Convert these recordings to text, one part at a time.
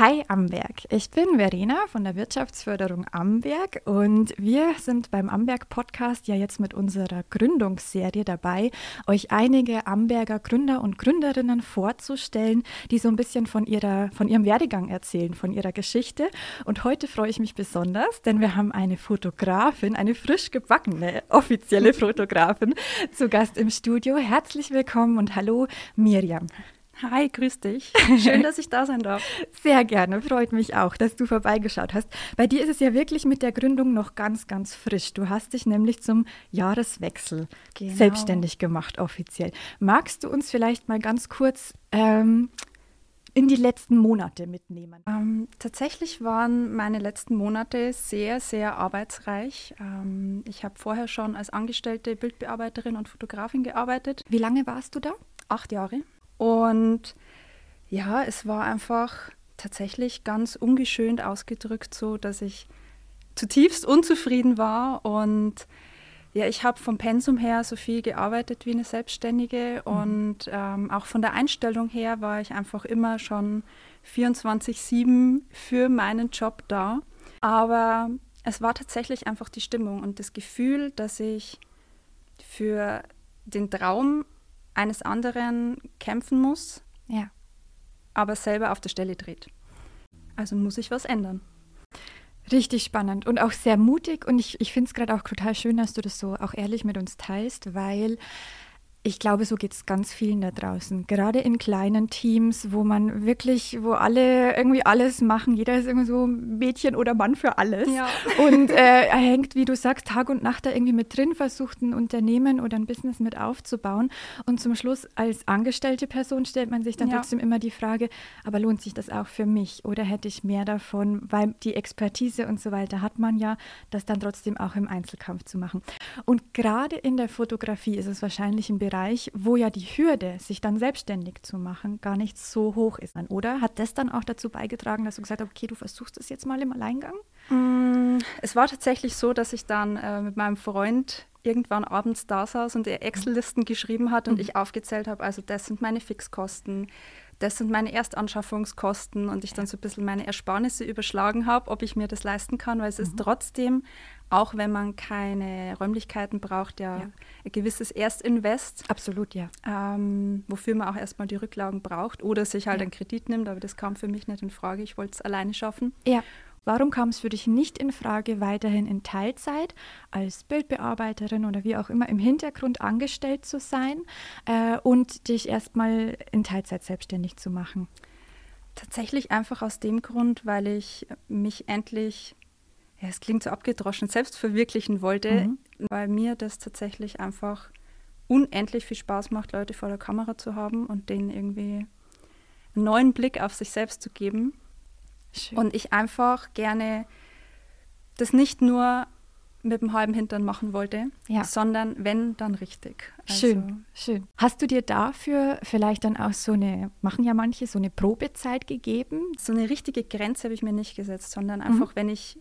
Hi Amberg, ich bin Verena von der Wirtschaftsförderung Amberg und wir sind beim Amberg Podcast ja jetzt mit unserer Gründungsserie dabei, euch einige Amberger Gründer und Gründerinnen vorzustellen, die so ein bisschen von, ihrer, von ihrem Werdegang erzählen, von ihrer Geschichte. Und heute freue ich mich besonders, denn wir haben eine Fotografin, eine frisch gebackene offizielle Fotografin zu Gast im Studio. Herzlich willkommen und hallo Miriam. Hi, grüß dich. Schön, dass ich da sein darf. Sehr gerne, freut mich auch, dass du vorbeigeschaut hast. Bei dir ist es ja wirklich mit der Gründung noch ganz, ganz frisch. Du hast dich nämlich zum Jahreswechsel genau. selbstständig gemacht, offiziell. Magst du uns vielleicht mal ganz kurz ähm, in die letzten Monate mitnehmen? Ähm, tatsächlich waren meine letzten Monate sehr, sehr arbeitsreich. Ähm, ich habe vorher schon als angestellte Bildbearbeiterin und Fotografin gearbeitet. Wie lange warst du da? Acht Jahre. Und ja, es war einfach tatsächlich ganz ungeschönt ausgedrückt so, dass ich zutiefst unzufrieden war und ja, ich habe vom Pensum her so viel gearbeitet wie eine Selbstständige mhm. und ähm, auch von der Einstellung her war ich einfach immer schon 24-7 für meinen Job da. Aber es war tatsächlich einfach die Stimmung und das Gefühl, dass ich für den Traum eines anderen kämpfen muss, ja. aber selber auf der Stelle dreht. Also muss ich was ändern. Richtig spannend und auch sehr mutig. Und ich, ich finde es gerade auch total schön, dass du das so auch ehrlich mit uns teilst, weil ich glaube, so geht es ganz vielen da draußen. Gerade in kleinen Teams, wo man wirklich, wo alle irgendwie alles machen. Jeder ist irgendwie so Mädchen oder Mann für alles. Ja. Und äh, er hängt, wie du sagst, Tag und Nacht da irgendwie mit drin, versucht ein Unternehmen oder ein Business mit aufzubauen. Und zum Schluss als angestellte Person stellt man sich dann ja. trotzdem immer die Frage, aber lohnt sich das auch für mich oder hätte ich mehr davon? Weil die Expertise und so weiter hat man ja, das dann trotzdem auch im Einzelkampf zu machen. Und gerade in der Fotografie ist es wahrscheinlich ein Bereich, Bereich, wo ja die Hürde, sich dann selbstständig zu machen, gar nicht so hoch ist. Oder hat das dann auch dazu beigetragen, dass du gesagt hast, okay, du versuchst es jetzt mal im Alleingang? Mm, es war tatsächlich so, dass ich dann äh, mit meinem Freund irgendwann abends da saß und er Excel-Listen geschrieben hat und mhm. ich aufgezählt habe, also das sind meine Fixkosten, das sind meine Erstanschaffungskosten und ich dann so ein bisschen meine Ersparnisse überschlagen habe, ob ich mir das leisten kann, weil es mhm. ist trotzdem auch wenn man keine Räumlichkeiten braucht, ja, ja. ein gewisses Erstinvest. Absolut, ja. Ähm, wofür man auch erstmal die Rücklagen braucht oder sich halt ja. einen Kredit nimmt, aber das kam für mich nicht in Frage. Ich wollte es alleine schaffen. Ja. Warum kam es für dich nicht in Frage, weiterhin in Teilzeit als Bildbearbeiterin oder wie auch immer im Hintergrund angestellt zu sein äh, und dich erstmal in Teilzeit selbstständig zu machen? Tatsächlich einfach aus dem Grund, weil ich mich endlich ja, es klingt so abgedroschen, selbst verwirklichen wollte, mhm. weil mir das tatsächlich einfach unendlich viel Spaß macht, Leute vor der Kamera zu haben und denen irgendwie einen neuen Blick auf sich selbst zu geben. Schön. Und ich einfach gerne das nicht nur mit dem halben Hintern machen wollte, ja. sondern wenn, dann richtig. Also schön, schön. Hast du dir dafür vielleicht dann auch so eine, machen ja manche, so eine Probezeit gegeben? So eine richtige Grenze habe ich mir nicht gesetzt, sondern einfach, mhm. wenn ich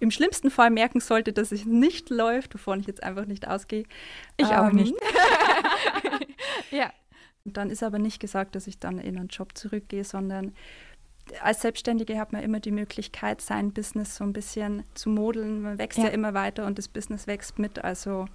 im schlimmsten Fall merken sollte, dass es nicht läuft, wovon ich jetzt einfach nicht ausgehe. Ich ähm, auch nicht. ja. Und dann ist aber nicht gesagt, dass ich dann in einen Job zurückgehe, sondern als Selbstständige hat man immer die Möglichkeit, sein Business so ein bisschen zu modeln. Man wächst ja, ja immer weiter und das Business wächst mit. Also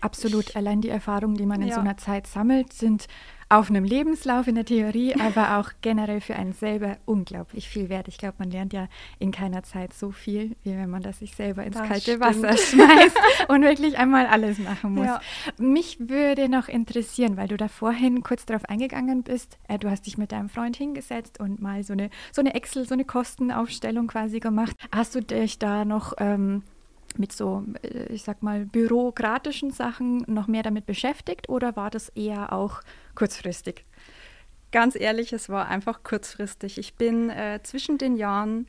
Absolut. Allein die Erfahrungen, die man in ja. so einer Zeit sammelt, sind auf einem Lebenslauf in der Theorie, aber auch generell für einen selber unglaublich viel wert. Ich glaube, man lernt ja in keiner Zeit so viel, wie wenn man das sich selber ins das kalte stimmt. Wasser schmeißt und wirklich einmal alles machen muss. Ja. Mich würde noch interessieren, weil du da vorhin kurz darauf eingegangen bist, äh, du hast dich mit deinem Freund hingesetzt und mal so eine, so eine Excel, so eine Kostenaufstellung quasi gemacht. Hast du dich da noch ähm, mit so, äh, ich sag mal, bürokratischen Sachen noch mehr damit beschäftigt oder war das eher auch kurzfristig? Ganz ehrlich, es war einfach kurzfristig. Ich bin äh, zwischen den Jahren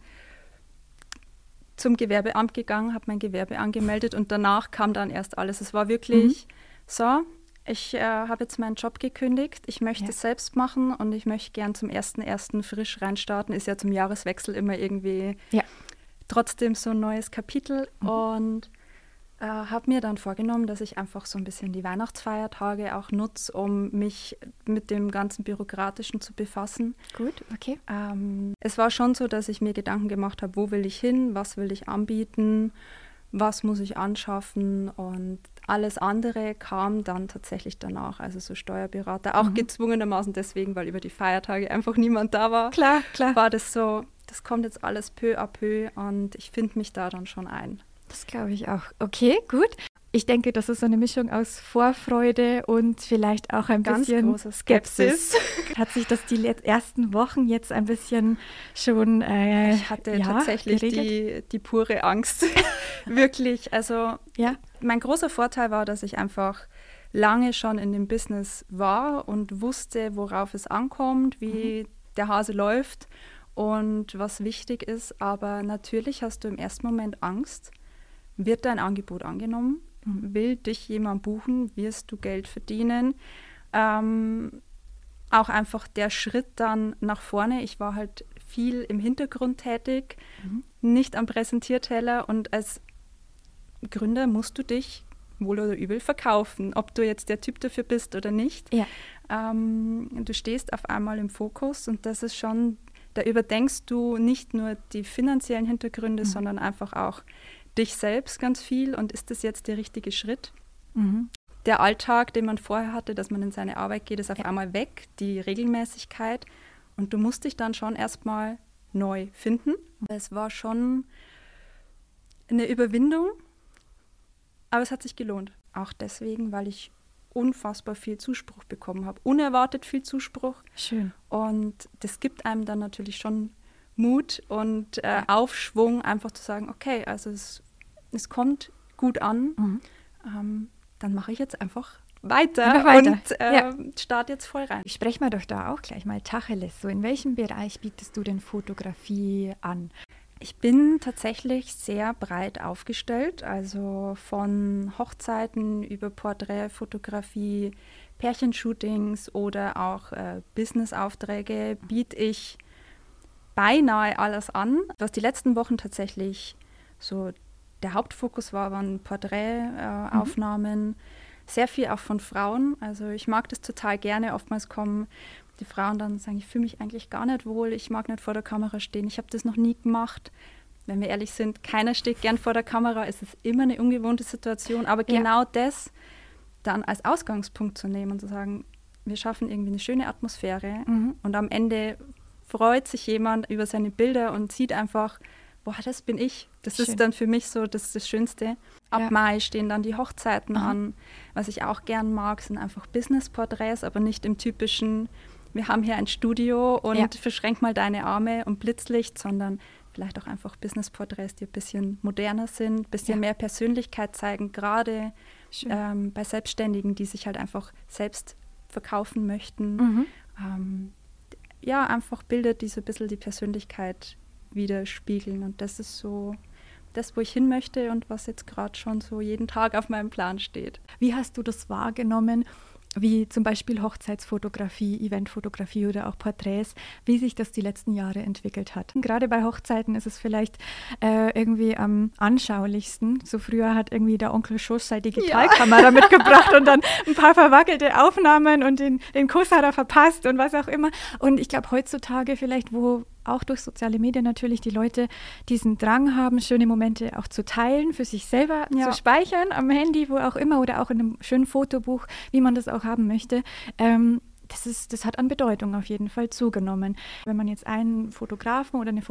zum Gewerbeamt gegangen, habe mein Gewerbe angemeldet und danach kam dann erst alles. Es war wirklich mhm. so, ich äh, habe jetzt meinen Job gekündigt, ich möchte ja. es selbst machen und ich möchte gern zum 1.1. frisch reinstarten. Ist ja zum Jahreswechsel immer irgendwie ja trotzdem so ein neues Kapitel. Mhm. Und äh, habe mir dann vorgenommen, dass ich einfach so ein bisschen die Weihnachtsfeiertage auch nutze, um mich mit dem ganzen Bürokratischen zu befassen. Gut, okay. Ähm, es war schon so, dass ich mir Gedanken gemacht habe, wo will ich hin, was will ich anbieten, was muss ich anschaffen und alles andere kam dann tatsächlich danach, also so Steuerberater, auch mhm. gezwungenermaßen deswegen, weil über die Feiertage einfach niemand da war. Klar, klar. War das so, das kommt jetzt alles peu à peu und ich finde mich da dann schon ein. Das glaube ich auch. Okay, gut. Ich denke, das ist so eine Mischung aus Vorfreude und vielleicht auch ein Ganz bisschen Skepsis. Hat sich das die ersten Wochen jetzt ein bisschen schon. Äh, ich hatte ja, tatsächlich die, die pure Angst. Wirklich. Also, ja. mein großer Vorteil war, dass ich einfach lange schon in dem Business war und wusste, worauf es ankommt, wie mhm. der Hase läuft und was wichtig ist. Aber natürlich hast du im ersten Moment Angst wird dein Angebot angenommen? Will dich jemand buchen? Wirst du Geld verdienen? Ähm, auch einfach der Schritt dann nach vorne. Ich war halt viel im Hintergrund tätig, mhm. nicht am Präsentierteller und als Gründer musst du dich wohl oder übel verkaufen, ob du jetzt der Typ dafür bist oder nicht. Ja. Ähm, du stehst auf einmal im Fokus und das ist schon, da überdenkst du nicht nur die finanziellen Hintergründe, mhm. sondern einfach auch dich selbst ganz viel und ist das jetzt der richtige Schritt? Mhm. Der Alltag, den man vorher hatte, dass man in seine Arbeit geht, ist auf einmal weg, die Regelmäßigkeit und du musst dich dann schon erstmal neu finden. Es war schon eine Überwindung, aber es hat sich gelohnt. Auch deswegen, weil ich unfassbar viel Zuspruch bekommen habe. Unerwartet viel Zuspruch. Schön. Und das gibt einem dann natürlich schon Mut und äh, Aufschwung, einfach zu sagen, okay, also es, es kommt gut an, mhm. ähm, dann mache ich jetzt einfach weiter, weiter. und äh, ja. starte jetzt voll rein. Sprechen wir doch da auch gleich mal Tacheles. So, in welchem Bereich bietest du denn Fotografie an? Ich bin tatsächlich sehr breit aufgestellt, also von Hochzeiten über Porträtfotografie, Pärchenshootings oder auch äh, Businessaufträge biete ich beinahe alles an. Was die letzten Wochen tatsächlich so der Hauptfokus war, waren Porträtaufnahmen. Äh, mhm. Sehr viel auch von Frauen. Also ich mag das total gerne. Oftmals kommen die Frauen dann sagen, ich fühle mich eigentlich gar nicht wohl, ich mag nicht vor der Kamera stehen, ich habe das noch nie gemacht. Wenn wir ehrlich sind, keiner steht gern vor der Kamera, es ist immer eine ungewohnte Situation. Aber genau ja. das dann als Ausgangspunkt zu nehmen und zu sagen, wir schaffen irgendwie eine schöne Atmosphäre mhm. und am Ende freut sich jemand über seine Bilder und sieht einfach, boah, das bin ich. Das Schön. ist dann für mich so das, das Schönste. Ab ja. Mai stehen dann die Hochzeiten Aha. an. Was ich auch gern mag, sind einfach Business-Porträts, aber nicht im typischen, wir haben hier ein Studio und ja. verschränk mal deine Arme und Blitzlicht, sondern vielleicht auch einfach Business-Porträts, die ein bisschen moderner sind, ein bisschen ja. mehr Persönlichkeit zeigen, gerade ähm, bei Selbstständigen, die sich halt einfach selbst verkaufen möchten. Mhm. Ähm, ja, einfach Bilder, die so ein bisschen die Persönlichkeit widerspiegeln. Und das ist so das, wo ich hin möchte und was jetzt gerade schon so jeden Tag auf meinem Plan steht. Wie hast du das wahrgenommen? Wie zum Beispiel Hochzeitsfotografie, Eventfotografie oder auch Porträts, wie sich das die letzten Jahre entwickelt hat. Gerade bei Hochzeiten ist es vielleicht äh, irgendwie am anschaulichsten. So früher hat irgendwie der Onkel Schuss seine Digitalkamera ja. mitgebracht und dann ein paar verwackelte Aufnahmen und den, den Kuss hat er verpasst und was auch immer. Und ich glaube heutzutage vielleicht, wo auch durch soziale Medien natürlich die Leute diesen Drang haben, schöne Momente auch zu teilen, für sich selber ja. zu speichern, am Handy, wo auch immer oder auch in einem schönen Fotobuch, wie man das auch haben möchte. Ähm, das, ist, das hat an Bedeutung auf jeden Fall zugenommen. Wenn man jetzt einen Fotografen oder eine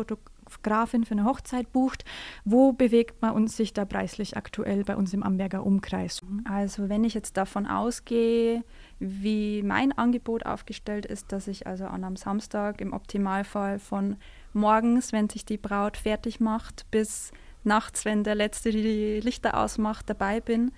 Fotografin für eine Hochzeit bucht, wo bewegt man uns sich da preislich aktuell bei uns im Amberger Umkreis? Also wenn ich jetzt davon ausgehe, wie mein Angebot aufgestellt ist, dass ich also an einem Samstag im Optimalfall von morgens, wenn sich die Braut fertig macht, bis nachts, wenn der Letzte die Lichter ausmacht, dabei bin,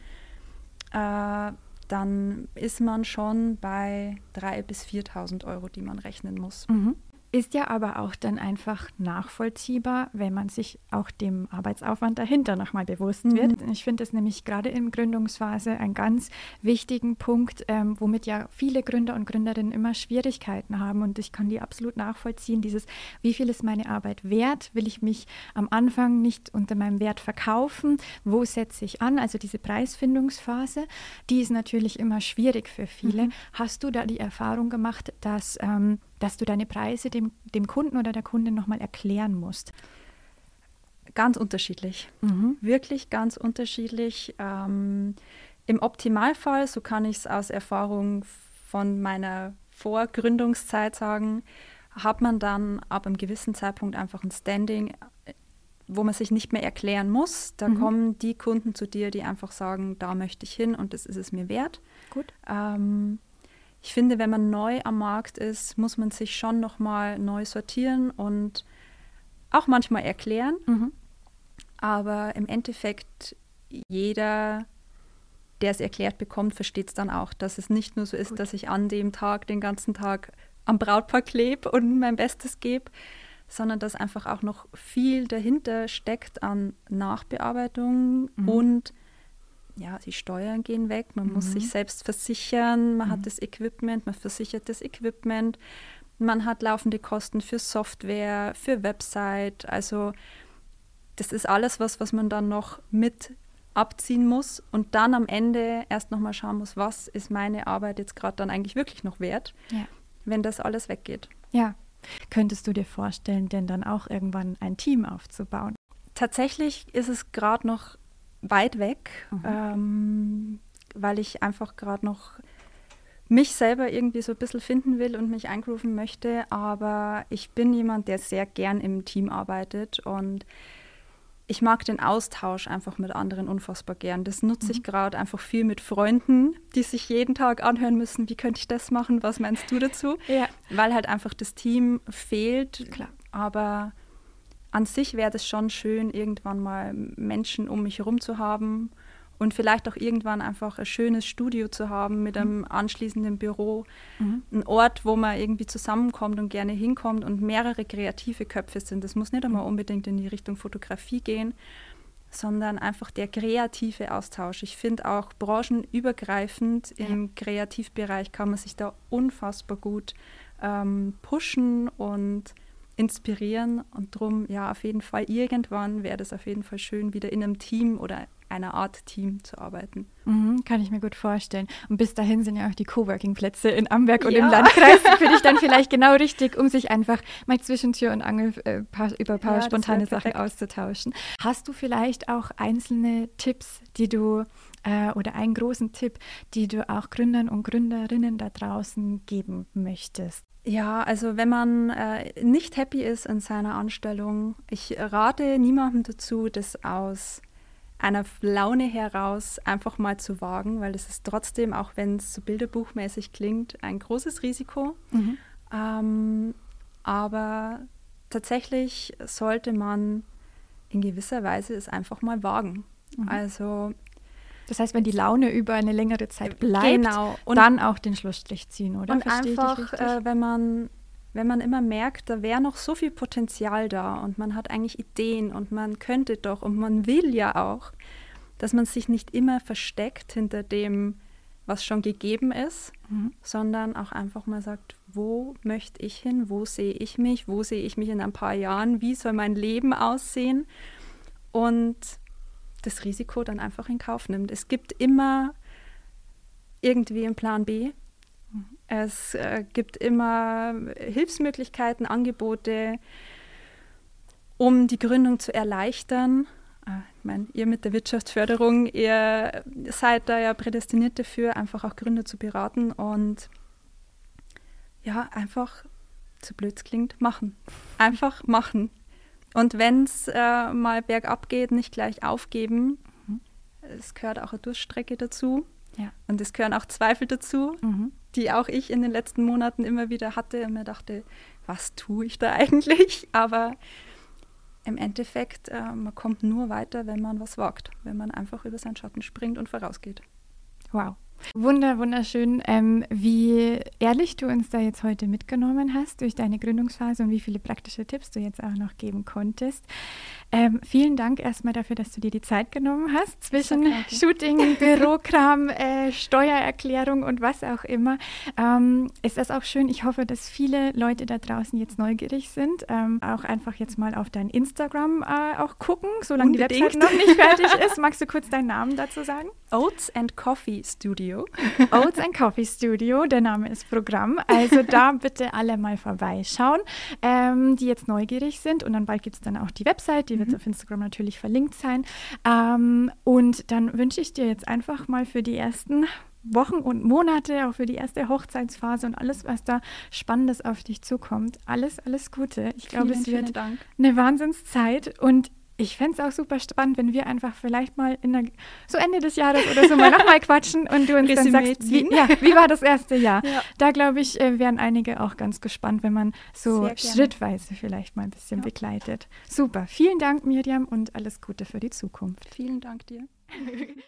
äh, dann ist man schon bei 3.000 bis 4.000 Euro, die man rechnen muss. Mhm. Ist ja aber auch dann einfach nachvollziehbar, wenn man sich auch dem Arbeitsaufwand dahinter nochmal bewusst mhm. wird. Ich finde es nämlich gerade in Gründungsphase einen ganz wichtigen Punkt, ähm, womit ja viele Gründer und Gründerinnen immer Schwierigkeiten haben. Und ich kann die absolut nachvollziehen. Dieses, wie viel ist meine Arbeit wert? Will ich mich am Anfang nicht unter meinem Wert verkaufen? Wo setze ich an? Also diese Preisfindungsphase, die ist natürlich immer schwierig für viele. Mhm. Hast du da die Erfahrung gemacht, dass ähm, dass du deine Preise dem, dem Kunden oder der Kundin nochmal erklären musst? Ganz unterschiedlich. Mhm. Wirklich ganz unterschiedlich. Ähm, Im Optimalfall, so kann ich es aus Erfahrung von meiner Vorgründungszeit sagen, hat man dann ab einem gewissen Zeitpunkt einfach ein Standing, wo man sich nicht mehr erklären muss. Da mhm. kommen die Kunden zu dir, die einfach sagen, da möchte ich hin und das ist es mir wert. Gut. Ähm, ich finde, wenn man neu am Markt ist, muss man sich schon nochmal neu sortieren und auch manchmal erklären. Mhm. Aber im Endeffekt, jeder, der es erklärt bekommt, versteht es dann auch, dass es nicht nur so ist, Gut. dass ich an dem Tag den ganzen Tag am Brautpaar klebe und mein Bestes gebe, sondern dass einfach auch noch viel dahinter steckt an Nachbearbeitung mhm. und ja, die Steuern gehen weg, man mhm. muss sich selbst versichern, man mhm. hat das Equipment, man versichert das Equipment, man hat laufende Kosten für Software, für Website, also das ist alles was, was man dann noch mit abziehen muss und dann am Ende erst nochmal schauen muss, was ist meine Arbeit jetzt gerade dann eigentlich wirklich noch wert, ja. wenn das alles weggeht. Ja. Könntest du dir vorstellen, denn dann auch irgendwann ein Team aufzubauen? Tatsächlich ist es gerade noch weit weg, mhm. ähm, weil ich einfach gerade noch mich selber irgendwie so ein bisschen finden will und mich eingrooven möchte. Aber ich bin jemand, der sehr gern im Team arbeitet und ich mag den Austausch einfach mit anderen unfassbar gern. Das nutze mhm. ich gerade einfach viel mit Freunden, die sich jeden Tag anhören müssen, wie könnte ich das machen, was meinst du dazu? ja. Weil halt einfach das Team fehlt. Klar. Aber an sich wäre es schon schön, irgendwann mal Menschen um mich herum zu haben und vielleicht auch irgendwann einfach ein schönes Studio zu haben mit einem mhm. anschließenden Büro. Mhm. Ein Ort, wo man irgendwie zusammenkommt und gerne hinkommt und mehrere kreative Köpfe sind. Das muss nicht einmal mhm. unbedingt in die Richtung Fotografie gehen, sondern einfach der kreative Austausch. Ich finde auch branchenübergreifend ja. im Kreativbereich kann man sich da unfassbar gut ähm, pushen und inspirieren. Und darum, ja, auf jeden Fall, irgendwann wäre das auf jeden Fall schön, wieder in einem Team oder einer Art Team zu arbeiten. Mhm, kann ich mir gut vorstellen. Und bis dahin sind ja auch die Coworking-Plätze in Amberg und ja. im Landkreis für dich dann vielleicht genau richtig, um sich einfach mal zwischen Tür und Angel äh, paar, über ein paar ja, spontane Sachen auszutauschen. Hast du vielleicht auch einzelne Tipps, die du äh, oder einen großen Tipp, die du auch Gründern und Gründerinnen da draußen geben möchtest? Ja, also wenn man äh, nicht happy ist in seiner Anstellung, ich rate niemandem dazu, das aus einer Laune heraus einfach mal zu wagen, weil das ist trotzdem, auch wenn es so bilderbuchmäßig klingt, ein großes Risiko. Mhm. Ähm, aber tatsächlich sollte man in gewisser Weise es einfach mal wagen. Mhm. Also das heißt, wenn die Laune über eine längere Zeit bleibt, genau. und dann auch den Schlussstrich ziehen, oder? Und Verstehe einfach, äh, wenn man wenn man immer merkt, da wäre noch so viel Potenzial da und man hat eigentlich Ideen und man könnte doch und man will ja auch, dass man sich nicht immer versteckt hinter dem, was schon gegeben ist, mhm. sondern auch einfach mal sagt, wo möchte ich hin, wo sehe ich mich, wo sehe ich mich in ein paar Jahren, wie soll mein Leben aussehen und das Risiko dann einfach in Kauf nimmt. Es gibt immer irgendwie einen Plan B. Es äh, gibt immer Hilfsmöglichkeiten, Angebote, um die Gründung zu erleichtern. Äh, ich meine, ihr mit der Wirtschaftsförderung, ihr seid da ja prädestiniert dafür, einfach auch Gründer zu beraten und ja, einfach, zu blöd klingt, machen. Einfach machen. Und wenn es äh, mal bergab geht, nicht gleich aufgeben. Mhm. Es gehört auch eine Durststrecke dazu. Ja. Und es gehören auch Zweifel dazu, mhm. die auch ich in den letzten Monaten immer wieder hatte und mir dachte, was tue ich da eigentlich? Aber im Endeffekt, äh, man kommt nur weiter, wenn man was wagt, wenn man einfach über seinen Schatten springt und vorausgeht. Wow. Wunder, wunderschön, ähm, wie ehrlich du uns da jetzt heute mitgenommen hast durch deine Gründungsphase und wie viele praktische Tipps du jetzt auch noch geben konntest. Ähm, vielen Dank erstmal dafür, dass du dir die Zeit genommen hast zwischen Shooting, Bürokram, äh, Steuererklärung und was auch immer. Ähm, ist das auch schön? Ich hoffe, dass viele Leute da draußen jetzt neugierig sind. Ähm, auch einfach jetzt mal auf dein Instagram äh, auch gucken, solange Unbedingt. die Website noch nicht fertig ist. Magst du kurz deinen Namen dazu sagen? Oats and Coffee Studio. Oats and Coffee Studio, der Name ist Programm. Also da bitte alle mal vorbeischauen, ähm, die jetzt neugierig sind. Und dann bald gibt es dann auch die Website, die wird mhm. auf Instagram natürlich verlinkt sein. Ähm, und dann wünsche ich dir jetzt einfach mal für die ersten Wochen und Monate, auch für die erste Hochzeitsphase und alles, was da Spannendes auf dich zukommt. Alles, alles Gute. Ich glaube, es wird eine Wahnsinnszeit und ich fände es auch super spannend, wenn wir einfach vielleicht mal in der, so Ende des Jahres oder so mal nochmal quatschen und du uns dann sagst, wie, ja, wie war das erste Jahr? Ja. Da glaube ich, äh, wären einige auch ganz gespannt, wenn man so schrittweise vielleicht mal ein bisschen ja. begleitet. Super. Vielen Dank, Miriam, und alles Gute für die Zukunft. Vielen Dank dir.